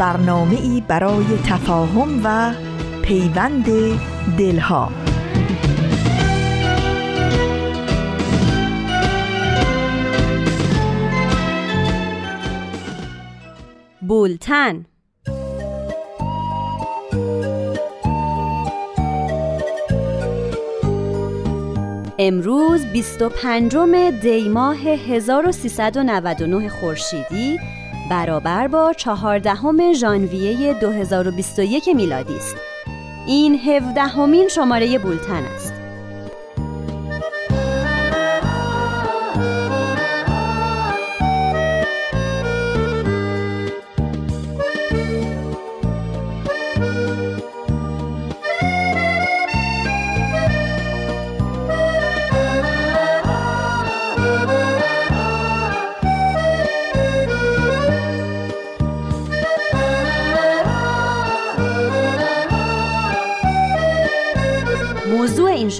برنامه ای برای تفاهم و پیوند دلها. بولتن. امروز 25 دی ماه 1399 خورشیدی. برابر با چهاردهم ژانویه 2021 میلادی است. این هفدهمین شماره بولتن است.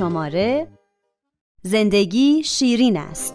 شماره زندگی شیرین است.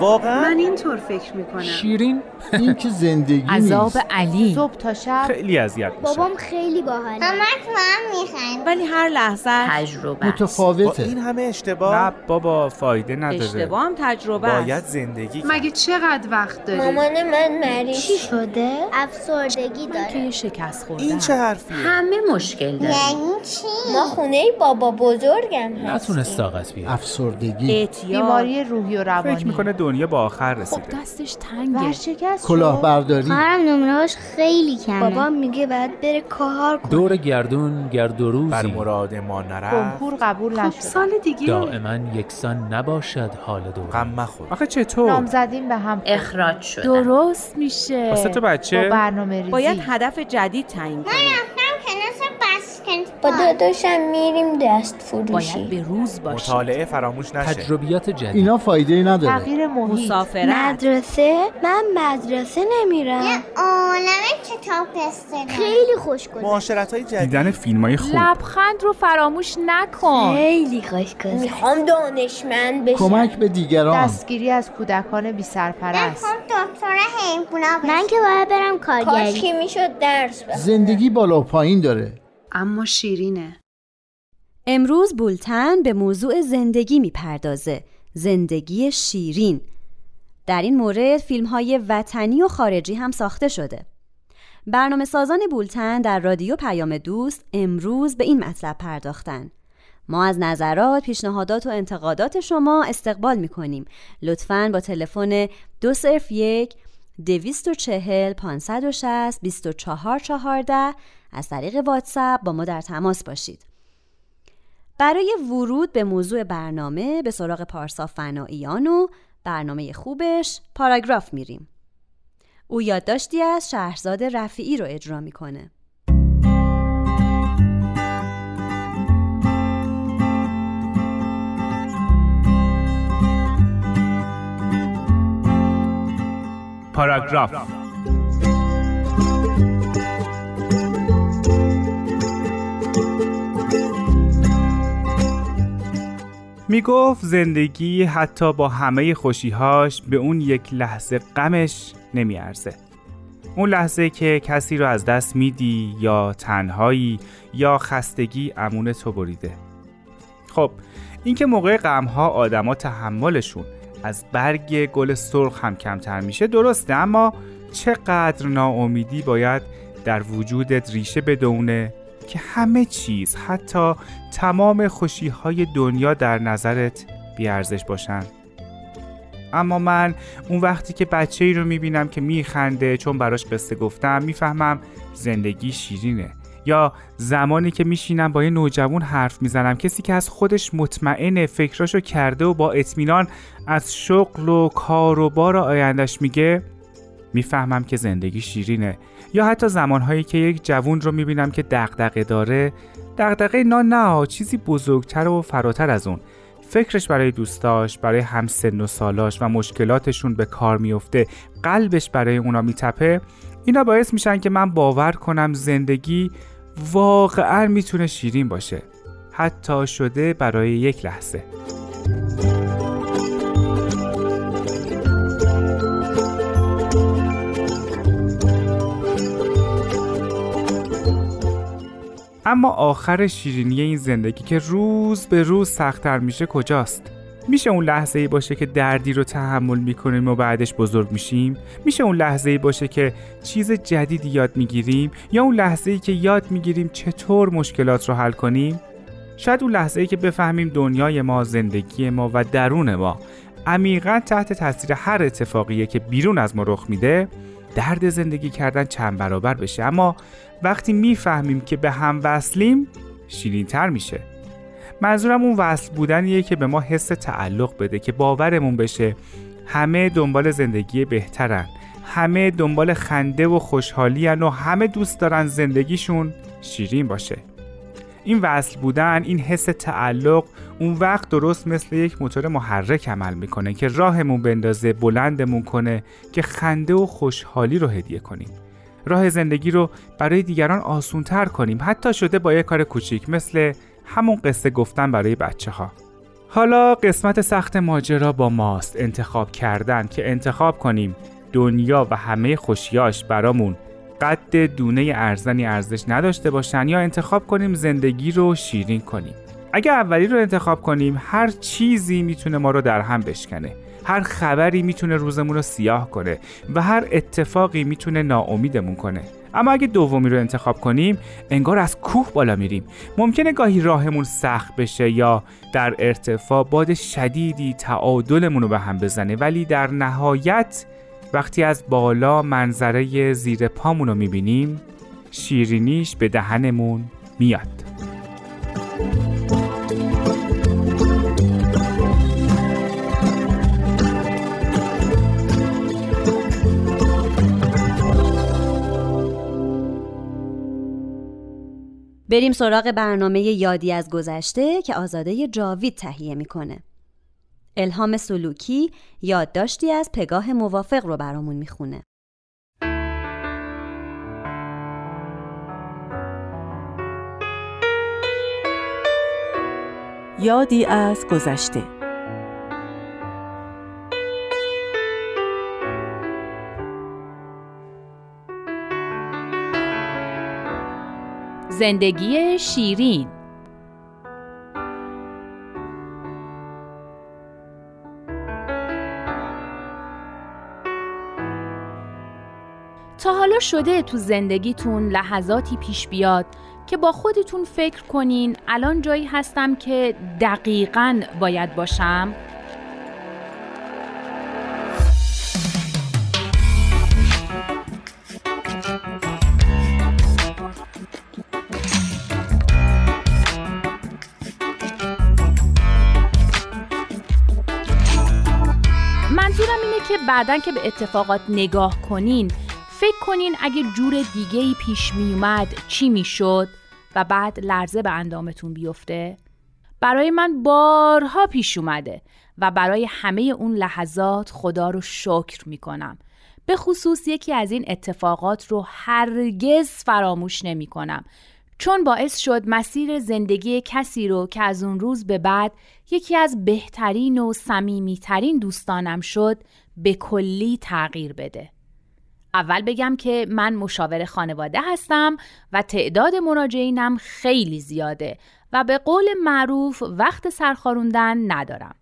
واقعا من اینطور فکر می‌کنم. شیرین؟ این که زندگی عذاب علی. صبح تا شب خیلی اذیت میشه بابام خیلی باحاله. همش هم میخند. ولی هر لحظه تجربه متفاوته. این همه اشتباه نه بابا فایده نداره. اشتباه هم تجربه باید زندگی مگه چقدر وقت داری؟ مامان من مریض چی شده؟ افسردگی داره. که شکست خورده این چه حرفیه؟ همه مشکل داره یعنی چی؟ ما خونه بابا بزرگم نتونست طاقت بیاره. افسردگی. بیماری روحی و روانی. فکر می‌کنه دنیا با آخر خب رسیده. دستش تنگه. ورشکست کلاهبرداری. خواهرم نمرهاش خیلی کمه. بابا میگه باید بره کار کنه. دور گردون گرد و بر روزی مراد ما نرفت. کنکور قبول خب نشد سال دیگه. دائما یکسان نباشد حال دور. غم مخور. آخه چطور؟ نامزدیم به هم. اخراج شده. درست میشه. واسه تو با بچه برنامه ریزی. باید هدف جدید تعیین کنیم با داداشم میریم دست فروشی. باید به روز باشه. مطالعه فراموش نشه. تجربیات جدید. اینا فایده نداره. تغییر محیط. مسافرت. مدرسه؟ من مدرسه نمیرم. عالم کتاب پستره خیلی خوش گذشت معاشرت های جدید. دیدن فیلم های خوب. لبخند رو فراموش نکن. خیلی خوش گذشت می‌خوام دانشمند بشم. کمک به دیگران. دستگیری از کودکان بی سرپرست دکتر من که باید برم کارگری. کاش که می‌شد درس بخونم. زندگی بالا و پایین داره. اما شیرینه. امروز بولتن به موضوع زندگی می‌پردازه. زندگی شیرین. در این مورد فیلم های وطنی و خارجی هم ساخته شده. برنامه سازان بولتن در رادیو پیام دوست امروز به این مطلب پرداختن. ما از نظرات، پیشنهادات و انتقادات شما استقبال می‌کنیم. لطفاً با تلفن 201 240 560 2414 از طریق واتساپ با ما در تماس باشید برای ورود به موضوع برنامه به سراغ پارسا فناییان و برنامه خوبش پاراگراف میریم. او یادداشتی از شهرزاد رفیعی رو اجرا می‌کنه. پاراگراف می گفت زندگی حتی با همه خوشیهاش به اون یک لحظه غمش نمی ارزه. اون لحظه که کسی رو از دست میدی یا تنهایی یا خستگی امون تو بریده خب اینکه موقع غمها آدما تحملشون از برگ گل سرخ هم کمتر میشه درسته اما چقدر ناامیدی باید در وجودت ریشه بدونه که همه چیز حتی تمام خوشی های دنیا در نظرت بیارزش باشن. اما من اون وقتی که بچه ای رو می‌بینم که میخنده چون براش قصه گفتم می‌فهمم زندگی شیرینه. یا زمانی که میشینم با یه نوجوان حرف می‌زنم کسی که از خودش مطمئن فکراشو کرده و با اطمینان از شغل و کار و بار آیندش میگه می‌فهمم که زندگی شیرینه. یا حتی زمانهایی که یک جوون رو می‌بینم که دغدغه داره دغدغه نه نه چیزی بزرگتر و فراتر از اون. فکرش برای دوستاش برای همسن و سالاش و مشکلاتشون به کار میفته. قلبش برای اونا میتپه. اینا باعث میشن که من باور کنم زندگی واقعا می‌تونه شیرین باشه حتی شده برای یک لحظه اما آخر شیرینی این زندگی که روز به روز سختتر میشه کجاست؟ میشه اون لحظه ای باشه که دردی رو تحمل می‌کنیم و بعدش بزرگ میشیم؟ میشه اون لحظه ای باشه که چیز جدیدی یاد می‌گیریم؟ یا اون لحظه ای که یاد می‌گیریم چطور مشکلات رو حل کنیم؟ شاید اون لحظه ای که بفهمیم دنیای ما، زندگی ما و درون ما عمیقا تحت تاثیر هر اتفاقیه که بیرون از ما رخ میده درد زندگی کردن چند برابر بشه اما وقتی می‌فهمیم که به هم وصلیم شیرینتر میشه منظورم اون وصل بودنیه که به ما حس تعلق بده که باورمون بشه همه دنبال زندگی بهترن همه دنبال خنده و خوشحالی و همه دوست دارن زندگیشون شیرین باشه. این وصل بودن این حس تعلق اون وقت درست مثل یک موتور محرک عمل می‌کنه که راهمون بندازه بلندمون کنه که خنده و خوشحالی رو هدیه کنیم. راه زندگی رو برای دیگران آسونتر کنیم. حتی شده با یک کار کوچیک مثل همون قصه گفتن برای بچه ها حالا قسمت سخت ماجرا با ماست انتخاب کردن که انتخاب کنیم دنیا و همه خوشیاش برامون قد دونه ارزنی ارزش نداشته باشن یا انتخاب کنیم زندگی رو شیرین کنیم. اگر اولی رو انتخاب کنیم هر چیزی می‌تونه ما رو در هم بشکنه. هر خبری می‌تونه روزمون رو سیاه کنه و هر اتفاقی می‌تونه ناامیدمون کنه. اما اگه دومی رو انتخاب کنیم انگار از کوه بالا میریم. ممکنه گاهی راهمون سخت بشه یا در ارتفاع باد شدیدی تعادلمون رو به هم بزنه ولی در نهایت وقتی از بالا منظره زیر پامون رو می‌بینیم شیرینیش به دهنمون میاد. بریم سراغ برنامه یادی از گذشته که آزاده جاوید تهیه می‌کنه. الهام سلوکی یادداشتی از پگاه موافق رو برامون می‌خونه. یادی از گذشته زندگی شیرین تا حالا شده تو زندگیتون لحظاتی پیش بیاد که با خودتون فکر کنین الان جایی هستم که دقیقا باید باشم؟ منظورم اینه که بعدا که به اتفاقات نگاه کنین فکر کنین اگه جور دیگه ای پیش می اومد چی می‌شد و بعد لرزه به اندامتون بیفته؟ برای من بارها پیش اومده و برای همه اون لحظات خدا رو شکر می کنم به خصوص یکی از این اتفاقات رو هرگز فراموش نمی کنم چون باعث شد مسیر زندگی کسی رو که از اون روز به بعد یکی از بهترین و صمیمیترین دوستانم شد به کلی تغییر بده. اول بگم که من مشاور خانواده هستم و تعداد مراجعینم خیلی زیاده و به قول معروف وقت سرخاروندن ندارم.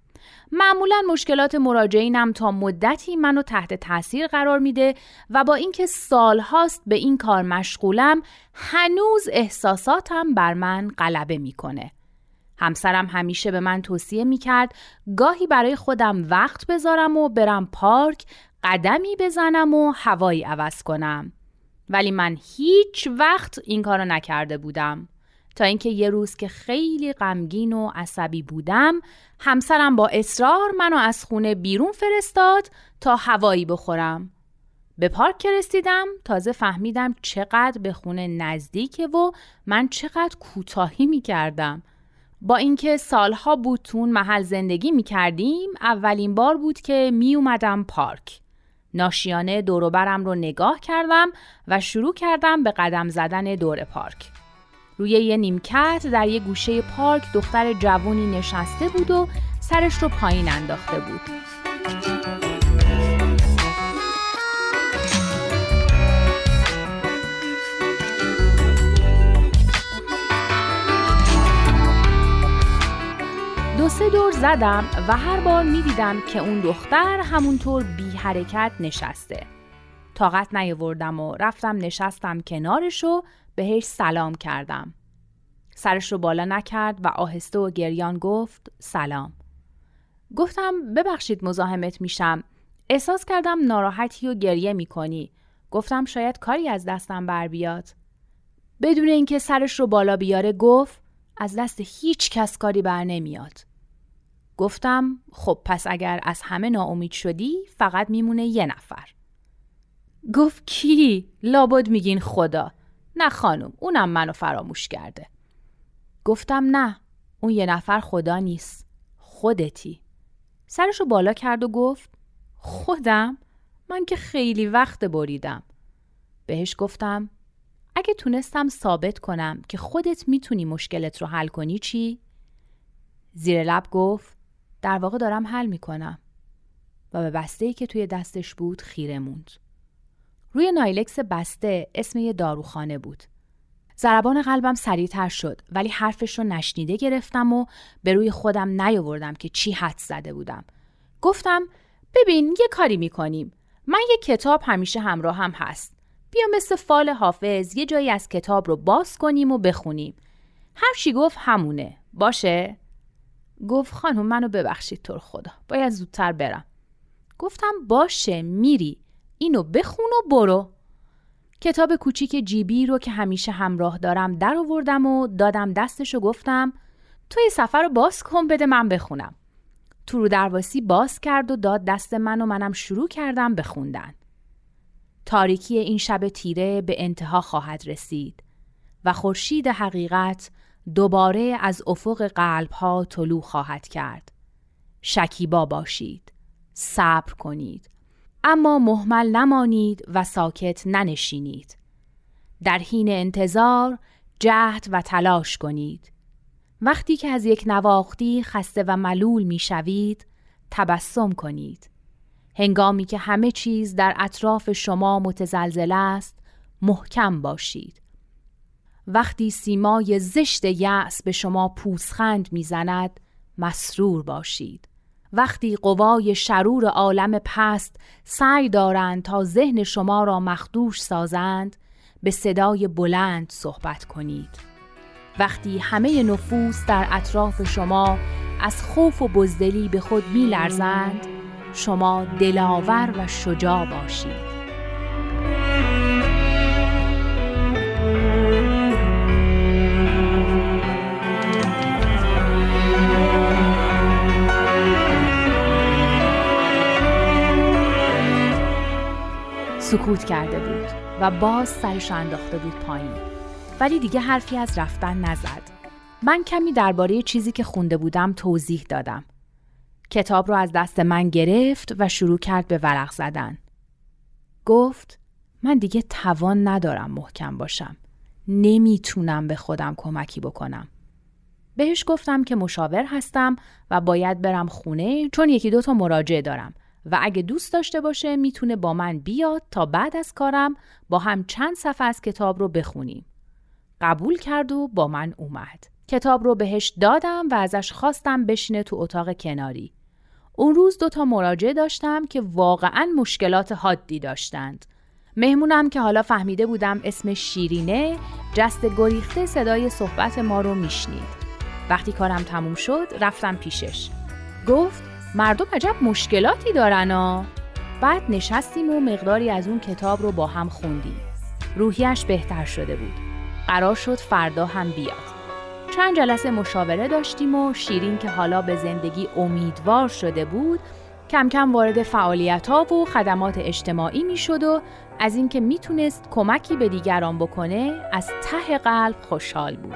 معمولا مشکلات مراجعینم تا مدتی منو تحت تاثیر قرار میده و با اینکه سالهاست به این کار مشغولم هنوز احساساتم بر من غلبه می‌کنه. همسرم همیشه به من توصیه می‌کرد گاهی برای خودم وقت بذارم و برم پارک قدمی بزنم و هوایی عوض کنم. ولی من هیچ وقت این کارو نکرده بودم. تا اینکه یه روز که خیلی غمگین و عصبی بودم همسرم با اصرار منو از خونه بیرون فرستاد تا هوایی بخورم. به پارک که رسیدم تازه فهمیدم چقدر به خونه نزدیکه و من چقدر کوتاهی می‌کردم. با اینکه سالها بود تون محل زندگی می‌کردیم اولین بار بود که میومدم پارک. ناشیانه دوروبرم رو نگاه کردم و شروع کردم به قدم زدن دور پارک. روی یه نیمکت در یه گوشه پارک دختر جوونی نشسته بود و سرش رو پایین انداخته بود. دو سه دور زدم و هر بار می دیدم که اون دختر همونطور بی حرکت نشسته. طاقت نیاوردم و رفتم نشستم کنارش و بهش سلام کردم. سرش رو بالا نکرد و آهسته و گریان گفت سلام. گفتم ببخشید مزاحمت میشم. احساس کردم ناراحتی و گریه می‌کنی. گفتم شاید کاری از دستم بر بیاد. بدون اینکه سرش رو بالا بیاره گفت از دست هیچ کس کاری بر نمیاد. گفتم خب پس اگر از همه ناامید شدی فقط میمونه یه نفر. گفت کی؟ لابد میگین خدا. نه خانم اونم منو فراموش کرده. گفتم نه اون یه نفر خدا نیست. خودتی. سرشو بالا کرد و گفت خودم؟ من که خیلی وقت بریدم. بهش گفتم اگه تونستم ثابت کنم که خودت می‌تونی مشکلت رو حل کنی چی؟ زیر لب گفت در واقع دارم حل می‌کنم و به بسته ای که توی دستش بود خیره موند. روی نایلکس بسته اسم یه داروخانه بود. ضربان قلبم سریعتر شد ولی حرفش رو نشنیده گرفتم و به روی خودم نیاوردم که چی حد زده بودم. گفتم ببین یه کاری می‌کنیم. من یه کتاب همیشه همراه هم هست. بیا مثل فال حافظ یه جایی از کتاب رو باز کنیم و بخونیم هر چی گفت همونه باشه گفت خانم منو ببخشید طور خدا باید زودتر برم گفتم باشه میری اینو بخون و برو کتاب کوچیک جیبی رو که همیشه همراه دارم در آوردم و دادم دستش و گفتم تو سفر رو باز کن بده من بخونم تو رو درواسی باز کرد و داد دست من و منم شروع کردم بخوندن تاریکی این شب تیره به انتها خواهد رسید و خورشید حقیقت دوباره از افق قلب ها طلوع خواهد کرد. شکیبا باشید. صبر کنید. اما محمل نمانید و ساکت ننشینید. در حین انتظار جهد و تلاش کنید. وقتی که از یک نواختی خسته و ملول می شوید، تبسم کنید. هنگامی که همه چیز در اطراف شما متزلزل است، محکم باشید. وقتی سیمای زشت یأس به شما پوسخند می‌زند مسرور باشید وقتی قوای شرور عالم پست سعی دارند تا ذهن شما را مخدوش سازند به صدای بلند صحبت کنید. وقتی همه نفوس در اطراف شما از خوف و بزدلی به خود میلرزند شما دلاور و شجاع باشید. سکوت کرده بود و باز سرش انداخته بود پایین. ولی دیگه حرفی از رفتن نزد. من کمی درباره چیزی که خونده بودم توضیح دادم. کتاب رو از دست من گرفت و شروع کرد به ورق زدن. گفت من دیگه توان ندارم محکم باشم. نمی‌تونم به خودم کمکی بکنم. بهش گفتم که مشاور هستم و باید برم خونه چون یکی دو تا مراجعه دارم. و اگه دوست داشته باشه می‌تونه با من بیاد تا بعد از کارم با هم چند صفحه از کتاب رو بخونیم. قبول کرد و با من اومد. کتاب رو بهش دادم و ازش خواستم بشینه تو اتاق کناری. اون روز دوتا مراجعه داشتم که واقعا مشکلات حادی داشتند. مهمونم که حالا فهمیده بودم اسم شیرینه جست گریخته صدای صحبت ما رو میشنید. وقتی کارم تموم شد رفتم پیشش. گفت مردم عجب مشکلاتی دارن ها بعد نشستیم و مقداری از اون کتاب رو با هم خوندیم. روحیش بهتر شده بود. قرار شد فردا هم بیاد. چند جلسه مشاوره داشتیم و شیرین که حالا به زندگی امیدوار شده بود کم کم وارد فعالیت ها و خدمات اجتماعی می شد و از اینکه می‌تونست کمکی به دیگران بکنه از ته قلب خوشحال بود.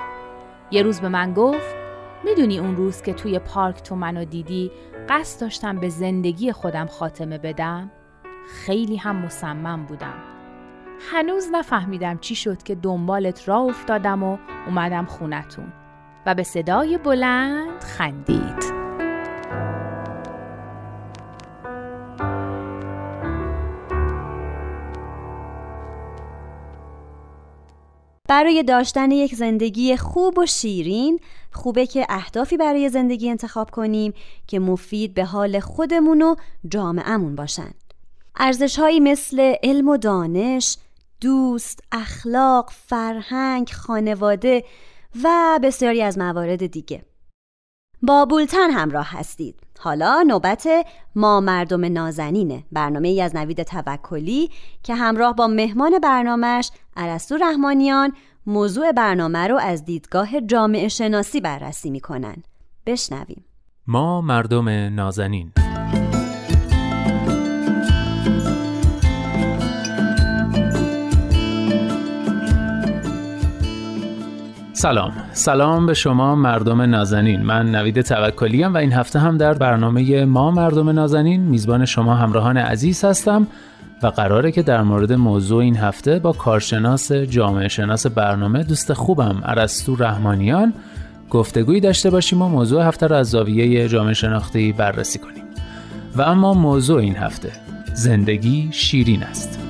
یه روز به من گفت می‌دونی اون روز که توی پارک تو منو دیدی قصد داشتم به زندگی خودم خاتمه بدم؟ خیلی هم مصمم بودم. هنوز نفهمیدم چی شد که دنبالت را افتادم و اومدم خونتون. و به صدای بلند خندید. برای داشتن یک زندگی خوب و شیرین خوبه که اهدافی برای زندگی انتخاب کنیم که مفید به حال خودمون و جامعهمون باشن. ارزشهایی مثل علم و دانش، دوست، اخلاق، فرهنگ، خانواده و بسیاری از موارد دیگه. با بولتن همراه هستید. حالا نوبت ما مردم نازنینه. برنامه ای از نوید توکلی که همراه با مهمان برنامهش عرستو رحمانیان موضوع برنامه رو از دیدگاه جامعه شناسی بررسی می‌کنن. بشنویم. ما مردم نازنین. سلام. سلام به شما مردم نازنین. من نوید توکلی و این هفته هم در برنامه ما مردم نازنین میزبان شما همراهان عزیز هستم. و قراره که در مورد موضوع این هفته با کارشناس جامعه شناس برنامه دوست خوبم ارسطو رحمانیان گفتگویی داشته باشیم و موضوع هفته را از زاویه جامعه شناختی بررسی کنیم. و اما موضوع این هفته زندگی شیرین است.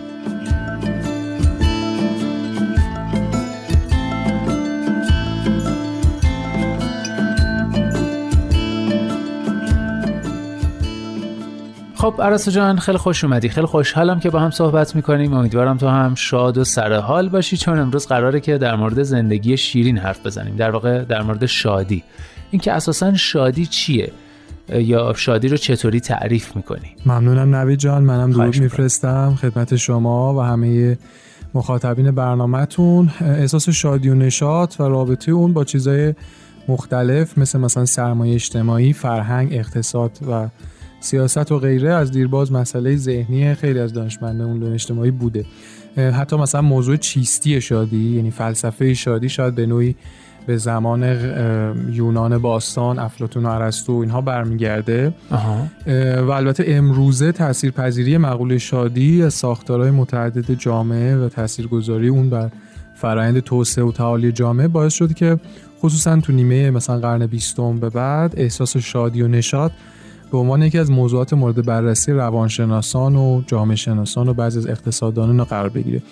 خب عرصه جان خیلی خوش اومدی. خیلی خوشحالم که با هم صحبت می‌کنیم. امیدوارم تو هم شاد و سر حال باشی چون امروز قراره که در مورد زندگی شیرین حرف بزنیم. در واقع در مورد شادی. اینکه اساسا شادی چیه؟ یا شادی رو چطوری تعریف می‌کنی؟ ممنونم نوید جان منم درود میفرستم خدمت شما و همه مخاطبین برنامهتون. احساس شادی و نشاط و رابطه اون با چیزای مختلف مثل مثلا سرمایه اجتماعی، فرهنگ، اقتصاد و سیاست و غیره از دیرباز مسئله ذهنی خیلی از دانشمندان اون اجتماعی بوده. حتی مثلا موضوع چیستی شادی یعنی فلسفه شادی شاید به نوعی به زمان یونان باستان افلاتون و ارسطو اینها برمیگرده. و البته امروزه تاثیرپذیری مقوله شادی از ساختارهای متعدد جامعه و تاثیرگذاری اون بر فرایند توسعه و تعالی جامعه باعث شد که خصوصا تو نیمه مثلا قرن بیستم به بعد احساس شادی و نشاط به عنوان یکی از موضوعات مورد بررسی روانشناسان و جامعه شناسان و بعضی از اقتصاددانان قرار بگیره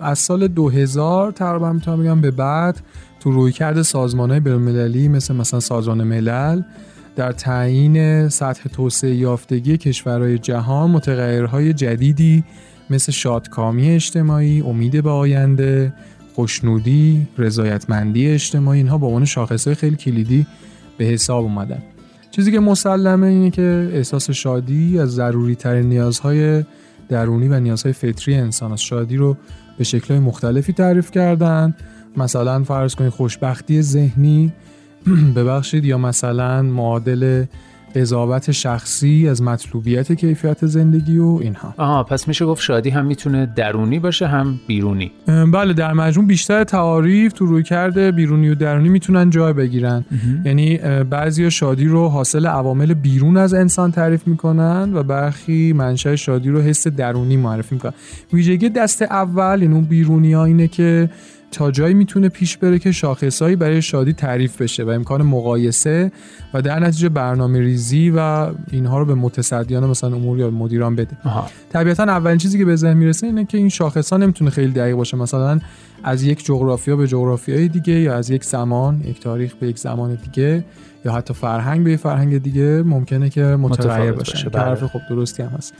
از سال 2000 تقریبا می‌تونم بگم به بعد تو رویکرد سازمان های بین‌المللی مثل مثلا سازمان ملل در تعیین سطح توسعه یافتگی کشورهای جهان متغیرهای جدیدی مثل شادکامی اجتماعی، امید به آینده، خوشنودی، رضایتمندی اجتماعی اینها به عنوان شاخصهای خیلی کلیدی به حساب اومدن. چیزی که مسلمه اینه که احساس شادی از ضروری ترین نیازهای درونی و نیازهای فطری انسان است. شادی رو به شکلهای مختلفی تعریف کردن مثلا فرض کنید خوشبختی ذهنی ببخشید یا مثلا معادل قضاوت شخصی از مطلوبیت کیفیت زندگی و اینها. آها پس میشه گفت شادی هم می‌تونه درونی باشه هم بیرونی. بله در مجموع بیشتر تعاریف تو روی کرده بیرونی و درونی می‌تونن جای بگیرن. یعنی بعضی شادی رو حاصل عوامل بیرون از انسان تعریف می‌کنن و برخی منشأ شادی رو حس درونی معرفی می‌کنن. ویژگی دست اول این اون بیرونی ها اینه که تا جایی می‌تونه پیش بره که شاخصهایی برای شادی تعریف بشه و امکان مقایسه و در نتیجه برنامه ریزی و اینها رو به متصدیان مثلا امور یا مدیران بده. طبیعتا اولین چیزی که به ذهن می‌رسه اینه که این شاخص ها نمی‌تونه خیلی دقیق باشه. مثلا از یک جغرافیا به جغرافیای دیگه یا از یک زمان یک تاریخ به یک زمان دیگه یا حتی فرهنگ به یک فرهنگ دیگه ممکنه که متغیر باشه. طرف خب درستی هم هست.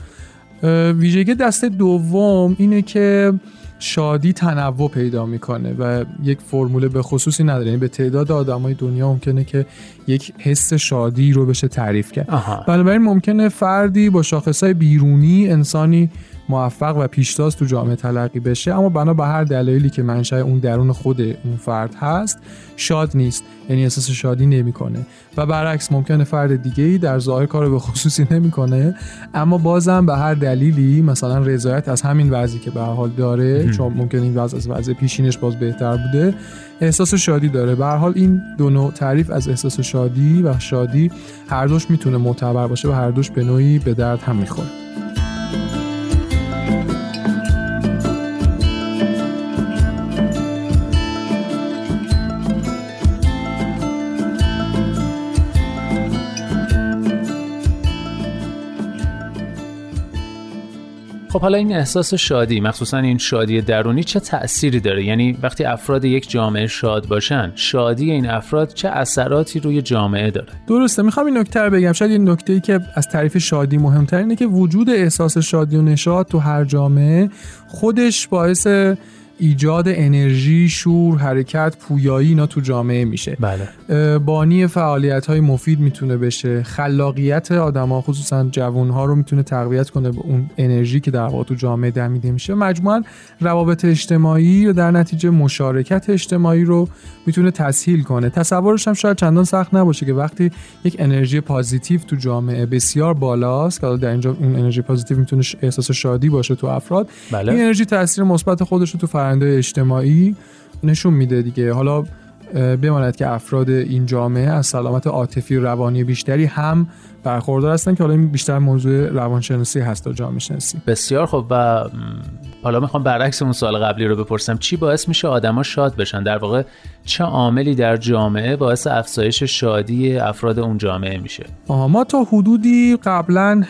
ویژگی دست دوم اینه که شادی تنوع پیدا می‌کنه و یک فرمول به خصوصی نداره یعنی به تعداد آدمای دنیا ممکنه که یک حس شادی رو بشه تعریف کرد. بنابراین ممکنه فردی با شاخصهای بیرونی انسانی موفق و پیشتاز تو جامعه تلقی بشه اما بنا به هر دلایلی که منشأ اون درون خود اون فرد هست شاد نیست یعنی احساس شادی نمی‌کنه. و برعکس ممکنه فرد دیگه ای در ظاهر کار به خصوصی نمی‌کنه اما بازم به هر دلیلی مثلا رضایت از همین وضعی که به حال داره چون ممکن این وضع از وضع پیشینش باز بهتر بوده احساس شادی داره. به هر حال این دو نوع تعریف از احساس شادی و شادی هر دوش می‌تونه معتبر باشه و هر دوش به نوعی به درد هم می‌خوره. خب حالا این احساس شادی مخصوصا این شادی درونی چه تأثیری داره؟ یعنی وقتی افراد یک جامعه شاد باشن شادی این افراد چه اثراتی روی جامعه داره؟ درسته می‌خوام این نکته رو بگم. شاید این نکته ای که از تعریف شادی مهمتر اینه که وجود احساس شادی و نشاط تو هر جامعه خودش باعث ایجاد انرژی، شور، حرکت، پویایی اینا تو جامعه میشه. بله. بانی فعالیت های مفید می‌تونه بشه. خلاقیت آدما خصوصا جوان ها رو می‌تونه تقویت کنه به اون انرژی که در واقع تو جامعه دمیده میشه. مجموعا روابط اجتماعی و در نتیجه مشارکت اجتماعی رو می‌تونه تسهیل کنه. تصورش هم شاید چندان سخت نباشه که وقتی یک انرژی پازیتیو تو جامعه بسیار بالاست که در اینجا اون انرژی پازیتیو می‌تونه احساس شادی باشه تو افراد. بله. این انرژی تاثیر مثبت خودش رو تو فرآیند اجتماعی نشون میده دیگه. حالا بماند که افراد این جامعه از سلامت عاطفی روانی بیشتری هم برخوردار هستن که حالا این بیشتر موضوع روانشناسی هست تا جامعه شناسی. بسیار خب و حالا می‌خوام برعکس اون سال قبلی رو بپرسم. چی باعث میشه آدما شاد بشن؟ در واقع چه عاملی در جامعه باعث افزایش شادی افراد اون جامعه میشه؟ آها ما تا حدودی قبلا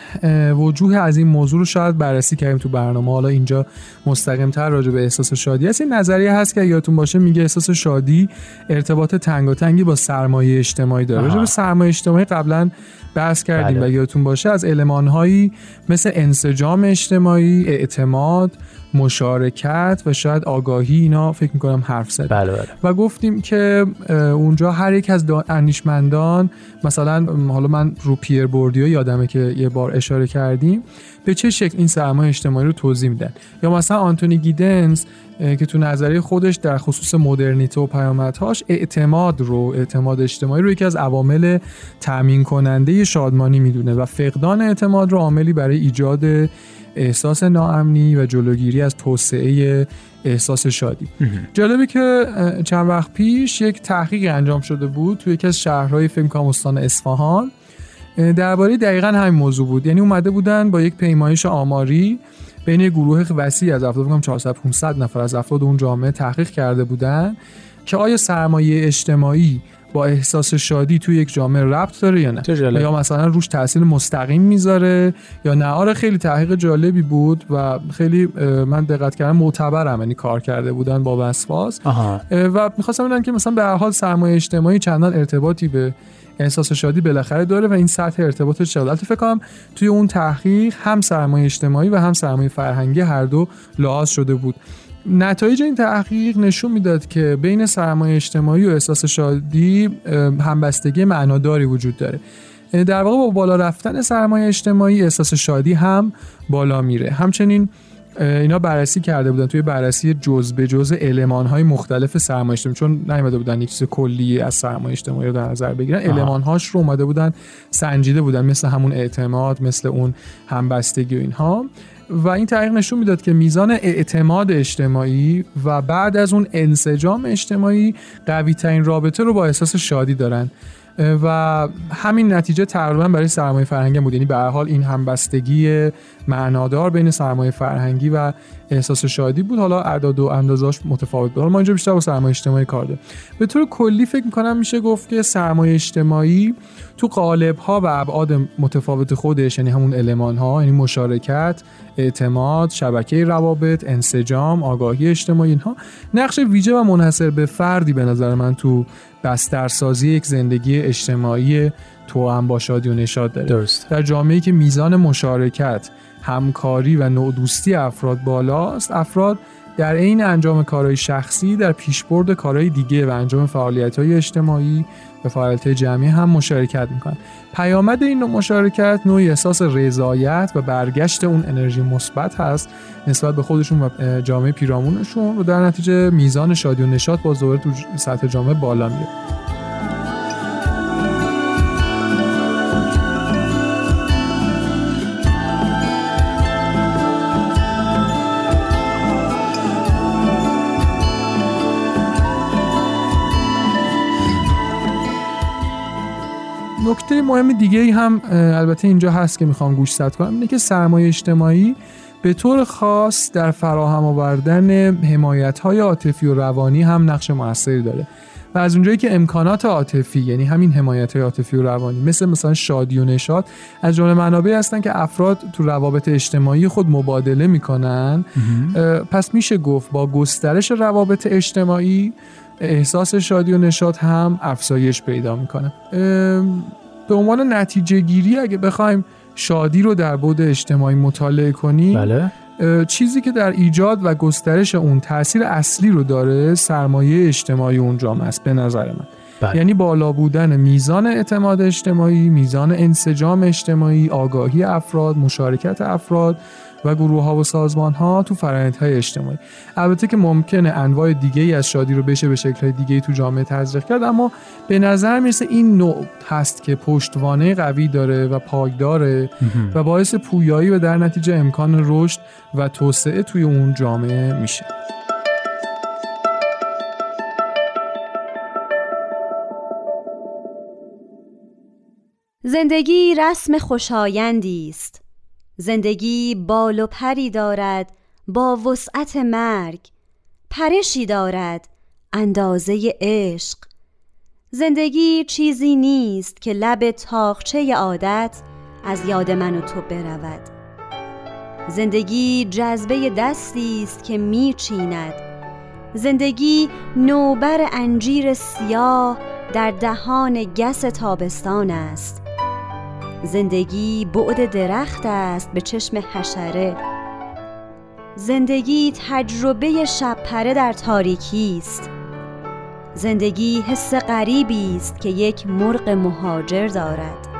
وجوه از این موضوع رو شاید بررسی کردیم تو برنامه. حالا اینجا مستقیم تر راجع به احساس شادی هست. این نظریه هست که یادتون باشه میگه احساس شادی ارتباط تنگاتنگی با سرمایه اجتماعی داره راجع به سرمایه اجتماعی قبلا بحث کردیم بله. و یادتون باشه از المانهایی مثل انسجام اجتماعی اعتماد مشارکت و شاید آگاهی اینا فکر می‌کنم حرف زد بله بله. و گفتیم که اونجا هر یک از اندیشمندان مثلا حالا من رو پیر بوردیو یادمه که یه بار اشاره کردیم به چه شکل این سرمایه اجتماعی رو توضیح میدن؟ یا مثلا آنتونی گیدنز که تو نظریه خودش در خصوص مدرنیته و پیامدهاش اعتماد رو اعتماد اجتماعی رو یکی از عوامل تأمین کننده شادمانی می‌دونه و فقدان اعتماد رو عاملی برای ایجاد احساس ناامنی و جلوگیری از توسعه احساس شادی. جالبه که چند وقت پیش یک تحقیق انجام شده بود توی یکی از شهرهای فکر کنم استان اصفهان. درباره دقیقا همین موضوع بود. یعنی اومده بودن با یک پیمایش آماری بین گروه وسیع از افراد فکر 400 500 نفر از افراد اون جامعه تحقیق کرده بودن که آیا سرمایه اجتماعی با احساس شادی توی یک جامعه ربط داره یا نه؟ یا مثلا روش تاثیر مستقیم می‌ذاره یا نه؟ آره خیلی تحقیق جالبی بود و خیلی من دقت کردم معتبرم یعنی کار کرده بودن با وسواس. و می‌خواستم بگم که مثلا به هر حال سرمایه اجتماعی چندان ارتباطی به احساس شادی بالاخره داره و این سطح ارتباطش چقدر فکر کنم توی اون تحقیق هم سرمایه اجتماعی و هم سرمایه فرهنگی هر دو لحاظ شده بود. نتایج این تحقیق نشون می‌داد که بین سرمایه اجتماعی و احساس شادی همبستگی معناداری وجود داره. در واقع با بالا رفتن سرمایه اجتماعی احساس شادی هم بالا میره. همچنین اینا بررسی کرده بودن توی بررسی جز به جز علمان های مختلف سرمایه اجتماعی. چون نیومده بودن یک چیز کلی از سرمایه اجتماعی رو در نظر بگیرن. علمان هاش رو اومده بودن سنجیده بودن مثل همون اعتماد مثل اون همبستگی و اینها. و این تحقیق نشون می‌داد که میزان اعتماد اجتماعی و بعد از اون انسجام اجتماعی قوی ترین رابطه رو با احساس شادی دارن. و همین نتیجه تقریبا برای سرمایه فرهنگی بود. یعنی به هر حال این همبستگی معنادار بین سرمایه فرهنگی و احساس شادی بود. حالا اعداد و اندازاش متفاوت بود. حالا ما اینجا بیشتر با سرمایه اجتماعی کار داریم. به طور کلی فکر می‌کنم میشه گفت که سرمایه اجتماعی تو قالب ها و ابعاد متفاوت خودش یعنی همون المان ها یعنی مشارکت اعتماد شبکه روابط انسجام آگاهی اجتماعی اینها نقش ویژه و منحصر به فردی به نظر من تو بسترسازی یک زندگی اجتماعی تو هم با شادی و نشاد داره درست. در جامعه که میزان مشارکت همکاری و نوع دوستی افراد بالاست افراد در عین انجام کارهای شخصی در پیشبرد کارهای دیگه و انجام فعالیت‌های اجتماعی و فعالیت جمعی هم مشارکت می‌کنن. پیامد این نوع مشارکت نوعی احساس رضایت و برگشت اون انرژی مثبت هست نسبت به خودشون و جامعه پیرامونشون و در نتیجه میزان شادی و نشاط با ظاهر تو سطح جامعه بالا میره مهم دیگه ای هم البته اینجا هست که می‌خوام گوشزد کنم اینه که سرمایه اجتماعی به طور خاص در فراهم آوردن حمایت های عاطفی و روانی هم نقش موثری داره. و از اونجایی که امکانات عاطفی یعنی همین حمایت های عاطفی و روانی مثل مثلا شادی و نشاد از جمله منابعی هستن که افراد تو روابط اجتماعی خود مبادله می‌کنن پس میشه گفت با گسترش روابط اجتماعی احساس شادی و نشاط هم افزایش پیدا می‌کنه. به عنوان نتیجه گیری اگه بخوایم شادی رو در بود اجتماعی مطالعه کنیم بله. چیزی که در ایجاد و گسترش اون تاثیر اصلی رو داره سرمایه اجتماعی اون جامعه است به نظر من بله. یعنی بالا بودن میزان اعتماد اجتماعی میزان انسجام اجتماعی آگاهی افراد مشارکت افراد و گروه ها و سازمان ها تو فرآیندهای اجتماعی. البته که ممکنه انواع دیگه ای از شادی رو بشه به شکل های دیگه تو جامعه تزریق کرد اما به نظر می‌رسه این نوع هست که پشتوانه قوی داره و پایداره و باعث پویایی و در نتیجه امکان رشد و توسعه توی اون جامعه میشه. زندگی رسم خوشایندی است. زندگی بال و پری دارد با وسعت مرگ پرشی دارد اندازه عشق. زندگی چیزی نیست که لب تاخچه عادت از یاد من و تو برود. زندگی جذبه دستی است که میچیند. زندگی نوبر انجیر سیاه در دهان گس تابستان است. زندگی بعد درخت است به چشم حشره. زندگی تجربه شبپره در تاریکی است. زندگی حس غریبی است که یک مرغ مهاجر دارد.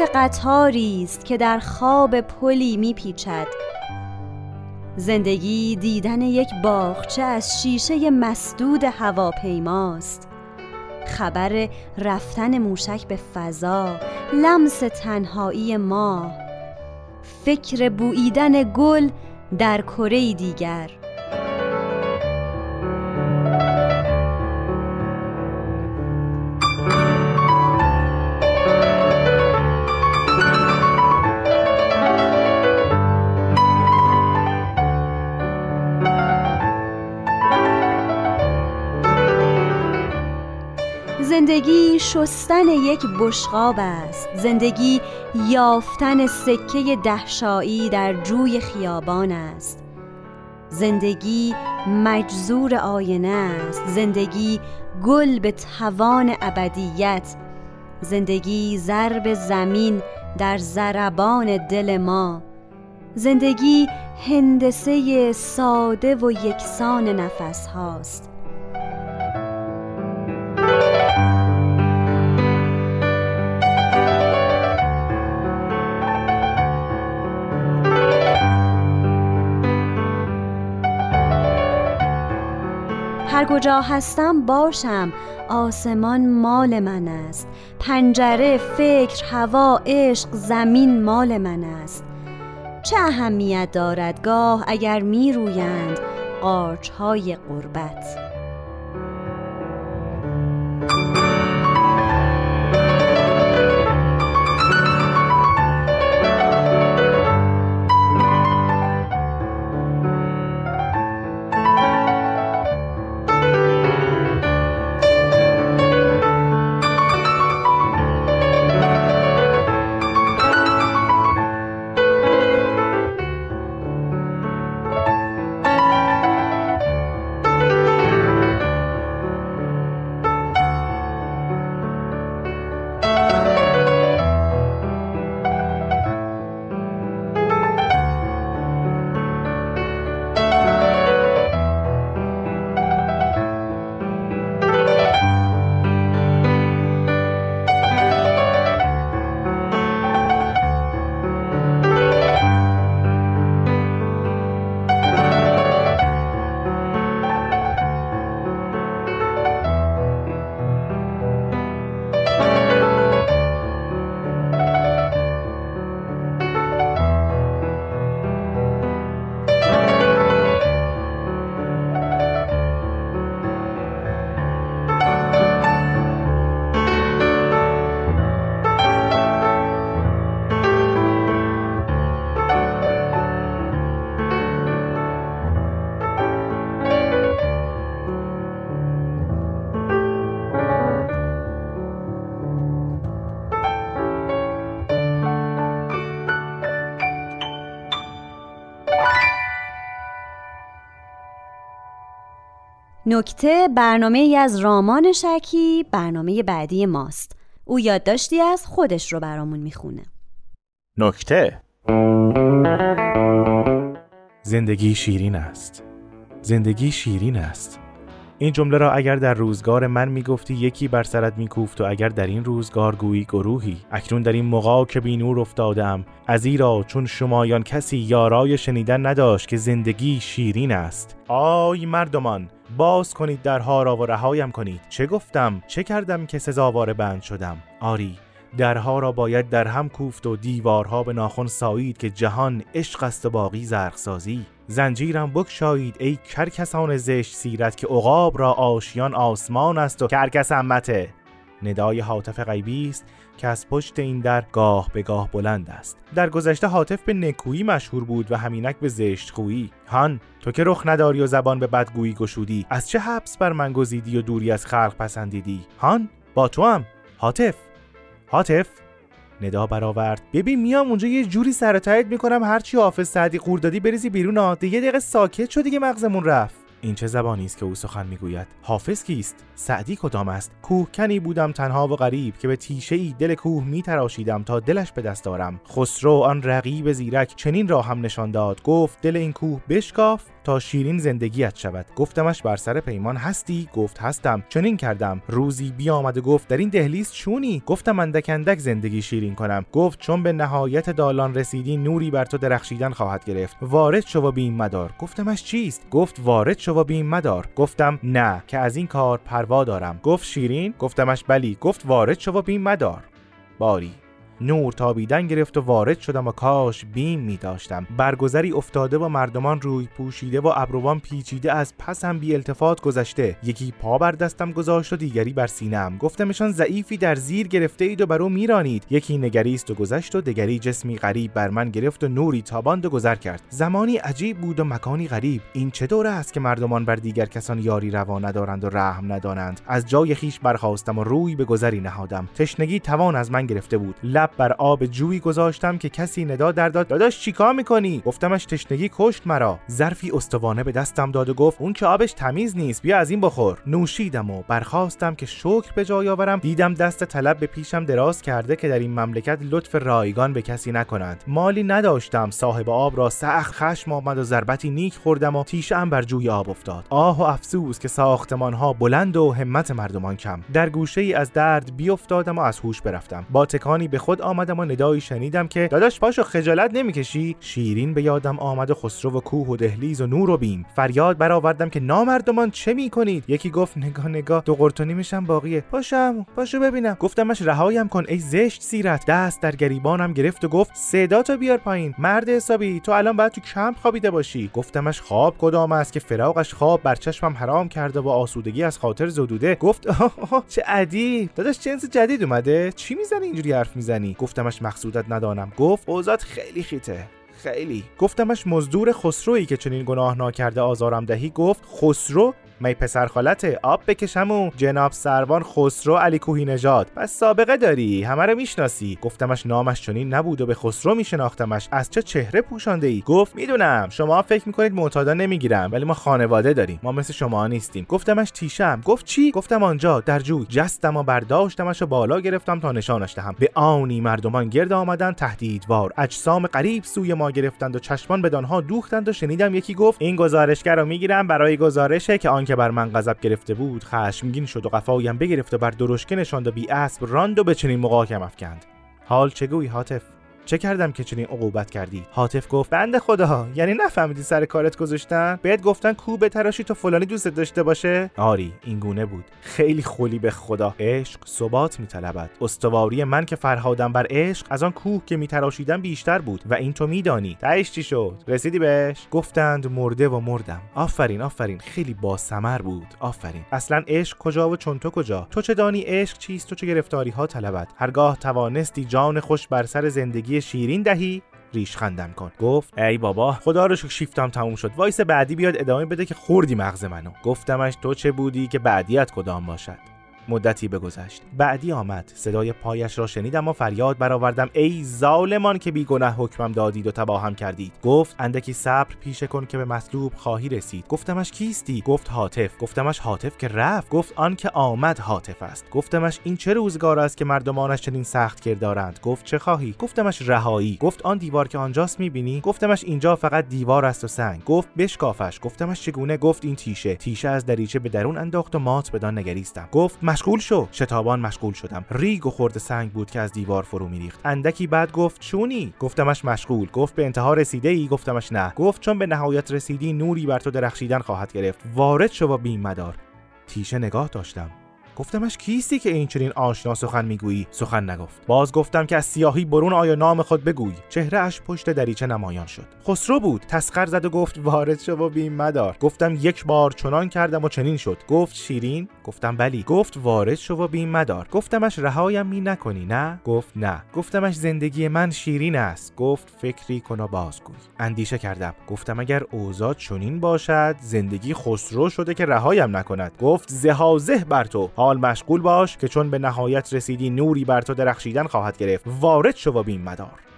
سوت قطاری است که در خواب پلی میپیچد. زندگی دیدن یک باغچه از شیشه مسدود هواپیماست. خبر رفتن موشک به فضا لمس تنهایی ماه. فکر بوییدن گل در کره دیگر. شستن یک بشقاب است. زندگی یافتن سکه دهشایی در جوی خیابان است. زندگی مجزور آینه است. زندگی گل به توان ابدیت. زندگی ضرب زمین در زربان دل ما. زندگی هندسه ساده و یکسان نفس هاست. هر کجا هستم باشم. آسمان مال من است. پنجره فکر هوا عشق زمین مال من است. چه اهمیت دارد گاه اگر می رویند قارچ های قربت؟ نکته برنامه ای از رامان شکی برنامه بعدی ماست. او یادداشتی از خودش رو برامون می‌خونه. نکته. زندگی شیرین است. زندگی شیرین است. این جمله را اگر در روزگار من می‌گفتی یکی بر سرت میکوفت و اگر در این روزگار گویی گروهی. اکنون در این موقع که بی نور افتادم ازیرا چون شمایان کسی یارای شنیدن نداشت که زندگی شیرین است. آی مردمان! باز کنید درها را و رهایم کنید. چه گفتم؟ چه کردم که سزاوار بند شدم؟ آری درها را باید در هم کوفت و دیوارها به ناخن سایید که جهان عشق است و باقی زرخسازی زنجیرم بکشایید ای کرکسان زشت سیرت که عقاب را آشیان آسمان است و کرکس امته. ندای حاطف غیبی است. که از پشت این در گاه به گاه بلند است. در گذشته حاطف به نکویی مشهور بود و همینک به زشت خویی هان تو که رخ نداری و زبان به بدگویی گشودی از چه حبس بر من گزیدی و دوری از خلق پسندیدی؟ هان با تو هم حاطف. حاطف. ندا برآورد. ببین میام اونجا یه جوری سر می‌کنم هرچی حافظ سعدی قوردادی بریزی بیرون ها. دیگه دقیقه ساکت شد دیگه مغزمون رفت. این چه زبانی است که او سخن می‌گوید؟ حافظ کیست؟ سعدی کدام است؟ کوهکنی بودم تنها و غریب که به تیشه ای دل کوه می تراشیدم تا دلش به دست دارم خسرو آن رقیب زیرک چنین را هم نشان داد. گفت دل این کوه بشکاف تا شیرین زندگیت شود. گفتمش بر سر پیمان هستی؟ گفت هستم. چنین کردم. روزی بیامد و گفت در این دهلیز چونی؟ گفتم اندک اندک زندگی شیرین کنم. گفت چون به نهایت دالان رسیدی نوری بر تو درخشیدن خواهد گرفت. وارد شو و بیم مدار. گفتمش چیست؟ گفت وارد شو و بیم مدار. گفتم نه که از این کار پروا دارم. گفت شیرین؟ گفتمش بلی. گفت وارد شو و بیم مدار. باری. نور تابیدن گرفت و وارد شدم و کاش بیم می داشتم. برگذری افتاده و مردمان روی پوشیده و ابروان پیچیده از پسم بی التفات گذشته. یکی پا بر دستم گذاشت و دیگری بر سینم گفتمشان ضعیفی در زیر گرفته اید و بر او میرانید. یکی نگریست و گذشت و دیگری جسمی غریب بر من گرفت و نوری تاباند و گذر کرد. زمانی عجیب بود و مکانی غریب. این چه دوره است که مردمان بر دیگر کسان یاری روا ندارند و رحم ندانند؟ از جای خیش برخواستم و روی به گذری نهادم. تشنگی توان از من گرفته بود. بر آب جویی گذاشتم که کسی ندا در داد داداش چیکار می‌کنی؟ گفتمش تشنگی کشت مرا. ظرفی استوانه به دستم داد و گفت اون که آبش تمیز نیست بیا از این بخور. نوشیدم و برخواستم که شکر به جای آورم. دیدم دست طلب به پیشم دراز کرده که در این مملکت لطف رایگان به کسی نکنند. مالی نداشتم صاحب آب را سخت خشم آمد و ضربتی نیک خوردم و تیشه بر جوی آب افتاد. آه و افسوس که ساختمان ها بلند و همت مردمان کم. در گوشه ای از درد بیافتادم و از هوش برفتم. با تکانی به خود آمدم و ندایی شنیدم که داداش پاشو خجالت نمی‌کشی؟ شیرین به یادم آمد و خسرو و کوه و دهلیز و نور و بیم. فریاد برآوردم که نامردمان چه می‌کنید؟ یکی گفت نگاه نگاه دو قرتونی میشم باقیه. پاشم پاشو ببینم. گفتمش رهایم کن ای زشت سیرت. دست در گریبانم گرفت و گفت صدا تو بیار پایین. مرد حسابی تو الان باید تو کمپ خوابیده باشی. گفتمش خواب کدام است که فراقش خواب بر چشمم حرام کرده و آسودگی از خاطر زدوده. گفت آه چه عدی داداش جنس جدید اومده. چی می‌زنی اینجوری حرف می‌زنی؟ گفتمش مقصودت ندانم. گفت اوزاد خیلی خیته. خیلی. گفتمش مزدور خسرویی که چنین گناه ناکرده آزارم دهی. گفت خسرو می پسر خالته آب بکشمو جناب سروان خسرو علی کوهی نژاد. پس سابقه داری همه رو می‌شناسی. گفتمش نامش چنین نبود و به خسرو میشناختمش. از چه چهره پوشانده ای گفت می‌دونم شما فکر می‌کنید معتادا نمی‌گیرم ولی ما خانواده داریم. ما مثل شما نیستیم. گفتمش تیشم. گفت چی؟ گفتم آنجا در جوی. جستم و برداشتمش و بالا گرفتم تا نشانش دهم. به آنی مردمان گرد آمدن تهدیدوار. اجسام غریب سوی ما گرفتند و چشمان بدانها دوختند و شنیدم یکی گفت این گزارشگر رو می‌گیرم برای گزارشه که آن که بر من غضب گرفته بود خشمگین شد و قفایم بگرفت و بر درشکه نشاند و بی اسب راند و به چنین مقاکم افکند. حال چگویی حاطف؟ چه کردم که چنین عقوبت کردی؟ حاطف گفت بنده خدا یعنی نفهمیدی سر کارت گذاشتن؟ بهت گفتن کو تراشی تو فلانی دوست داشته باشه؟ آری این گونه بود. خیلی خولی به خدا. عشق ثبات میطلبد. استواری من که فرهادم بر عشق از آن کوه که میتراشیدم بیشتر بود. و این تو میدانی. تهش چی شد؟ رسیدی بهش؟ گفتند مرده و مردم. آفرین آفرین. خیلی با سمر بود. آفرین. اصلا عشق کجا و چون تو کجا؟ تو چه دانی عشق چیست؟ تو چه گرفتاری ها طلبد؟ هرگاه توانستی جان خوش بر سر زندگی شیرین دهی ریش خندم کن. گفت ای بابا. خدا رو شکر شیفتم تموم شد. وایسا بعدی بیاد ادامه بده که خوردی مغز منو. گفتمش تو چه بودی که بعدیت کدام باشد؟ مدتی بگذشت. بعدی آمد. صدای پایش را شنیدم و فریاد برآوردم. ای ظالمان که بیگناه حکمم دادید و تباهم کردید. گفت اندکی صبر پیشه کن که به مطلوب خواهی رسید. گفتمش کیستی؟ گفت هاتف. گفتمش هاتف که رفت. گفت آن که آمد هاتف است. گفتمش این چه روزگار است که مردمانش چنین سخت کردارند؟ گفت چه خواهی؟ گفتمش رهایی. گفت آن دیوار که آنجاست می‌بینی؟ گفتمش اینجا فقط دیوار است و سنگ. گفت بشکافش. گفتمش چگونه؟ گفت این تیشه. تیشه از دریچه به درون انداخت و مات بدان نگریستم. گفت مشغول شو. شتابان مشغول شدم. ریگ و خورد سنگ بود که از دیوار فرو میریخت. اندکی بعد گفت چونی گفتمش مشغول. گفت به انتها رسیده ای گفتمش نه. گفت چون به نهایت رسیدی نوری بر تو درخشیدن خواهد گرفت. وارد شو و بیم مدار. تیشه نگاه داشتم. گفتمش کیستی که این چنین آشنا سخن می‌گویی؟ سخن نگفت. باز گفتم که از سیاهی برون آیا نام خود بگوی. چهره اش پشت دریچه نمایان شد. خسرو بود. تسخر زد و گفت وارد شو و بیم مدار. گفتم یک بار چنان کردم و چنین شد. گفت شیرین؟ گفتم بلی. گفت وارد شو و بیم مدار. گفتمش رهایم می نکنی. نه. گفت نه. گفتمش زندگی من شیرین است. گفت فکری کن و بازگوی. اندیشه کردم. گفتم اگر اوضاع چنین باشد زندگی خسرو شده که رهایم نکند. گفت زهازه بر تو. حال مشغول باش که چون به نهایت رسیدی نوری بر تو درخشیدن خواهد گرفت. وارد شو و بیم مدار.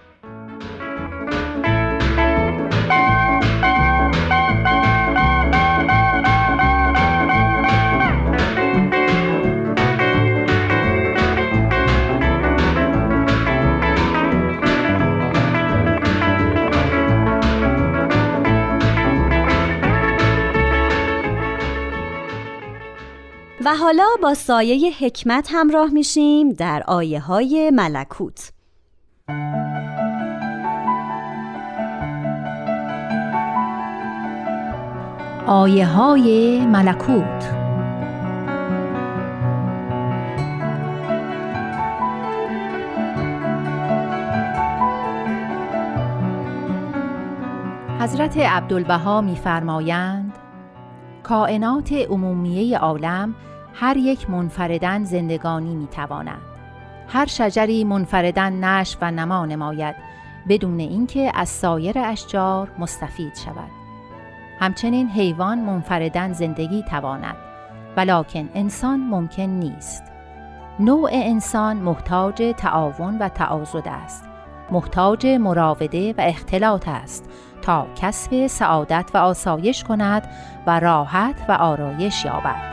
و حالا با سایه حکمت همراه میشیم در آیه های ملکوت. آیه های ملکوت. حضرت عبدالبها میفرمایند کائنات عمومیه عالم هر یک منفردن زندگانی می توانند. هر شجری منفردن نش و نما نماید بدون اینکه از سایر اشجار مستفید شود. همچنین حیوان منفردن زندگی تواند ولکن انسان ممکن نیست. نوع انسان محتاج تعاون و تعاضد است. محتاج مراوده و اختلاط است تا کسب سعادت و آسایش کند و راحت و آرایش یابد.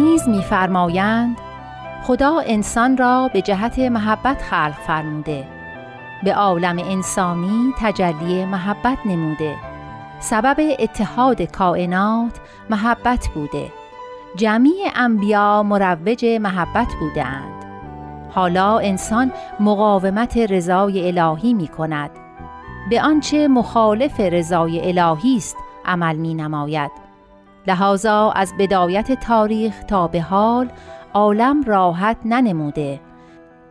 نیز میفرمایند خدا انسان را به جهت محبت خلق فرموده. به عالم انسانی تجلی محبت نموده. سبب اتحاد کائنات محبت بوده. جمعی انبیا مروج محبت بودند حالا انسان مقاومت رضای الهی می کند به آنچه مخالف رضای الهی است عمل می نماید لحاظا از بدایت تاریخ تا به حال عالم راحت ننموده.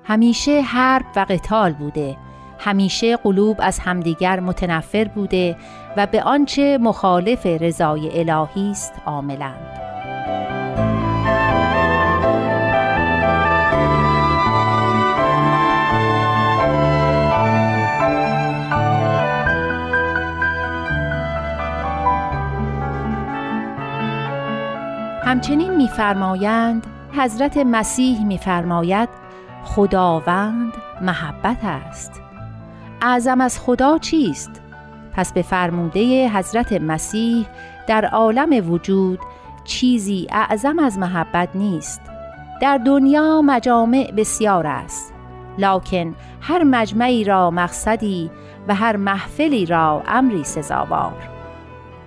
همیشه حرب و قتال بوده. همیشه قلوب از همدیگر متنفر بوده و به آنچه مخالف رضای الهی است عاملند. همچنین میفرمایند حضرت مسیح میفرماید خداوند محبت است. اعظم از خدا چیست؟ پس به فرموده حضرت مسیح در عالم وجود چیزی اعظم از محبت نیست. در دنیا مجامع بسیار است. لکن هر مجمعی را مقصدی و هر محفلی را امری سزاوار.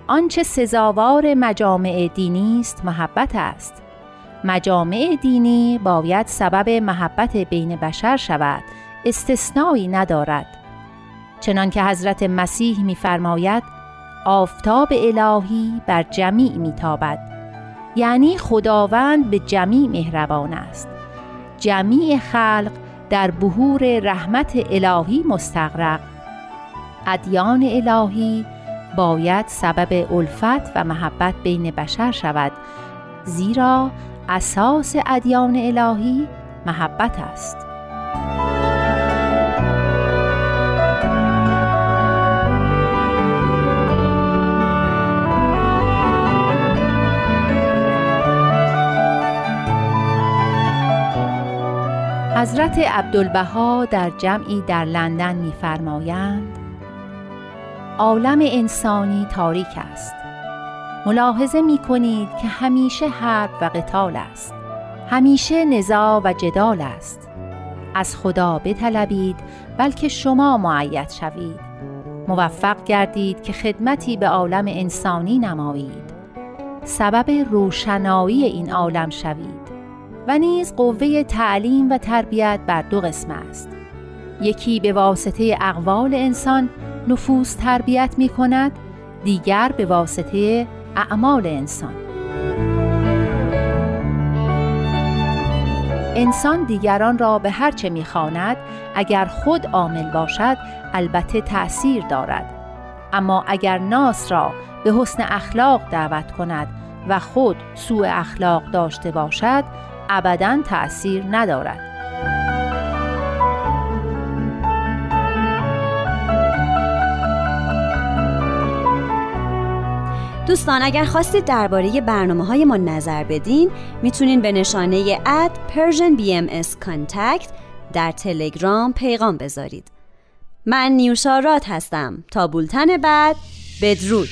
آنچه سزاوار مجامع دینی است محبت است. مجامع دینی باید سبب محبت بین بشر شود استثنایی ندارد. چنان که حضرت مسیح میفرماید آفتاب الهی بر جمیع میتابد. یعنی خداوند به جمیع مهربان است. جمیع خلق در بهور رحمت الهی مستغرق. ادیان الهی باید سبب الفت و محبت بین بشر شود. زیرا اساس ادیان الهی محبت است. حضرت عبدالبها در جمعی در لندن می‌فرمایند عالم انسانی تاریک است. ملاحظه می کنید که همیشه حرب و قتال است. همیشه نزاع و جدال است. از خدا بطلبید بلکه شما معید شوید. موفق گردید که خدمتی به عالم انسانی نمایید. سبب روشنایی این عالم شوید و نیز قوه تعلیم و تربیت بر دو قسم است. یکی به واسطه اقوال انسان نفوس تربیت می کند دیگر به واسطه اعمال انسان. انسان دیگران را به هر چه می‌خواند اگر خود عامل باشد البته تأثیر دارد. اما اگر ناس را به حسن اخلاق دعوت کند و خود سوء اخلاق داشته باشد ابدا تأثیر ندارد. دوستان اگر خواستید درباره برنامه های ما نظر بدین می‌تونین به نشانه اد Persian BMS Contact در تلگرام پیغام بذارید. من نیوشا راد هستم. تا بولتن بعد بدرود.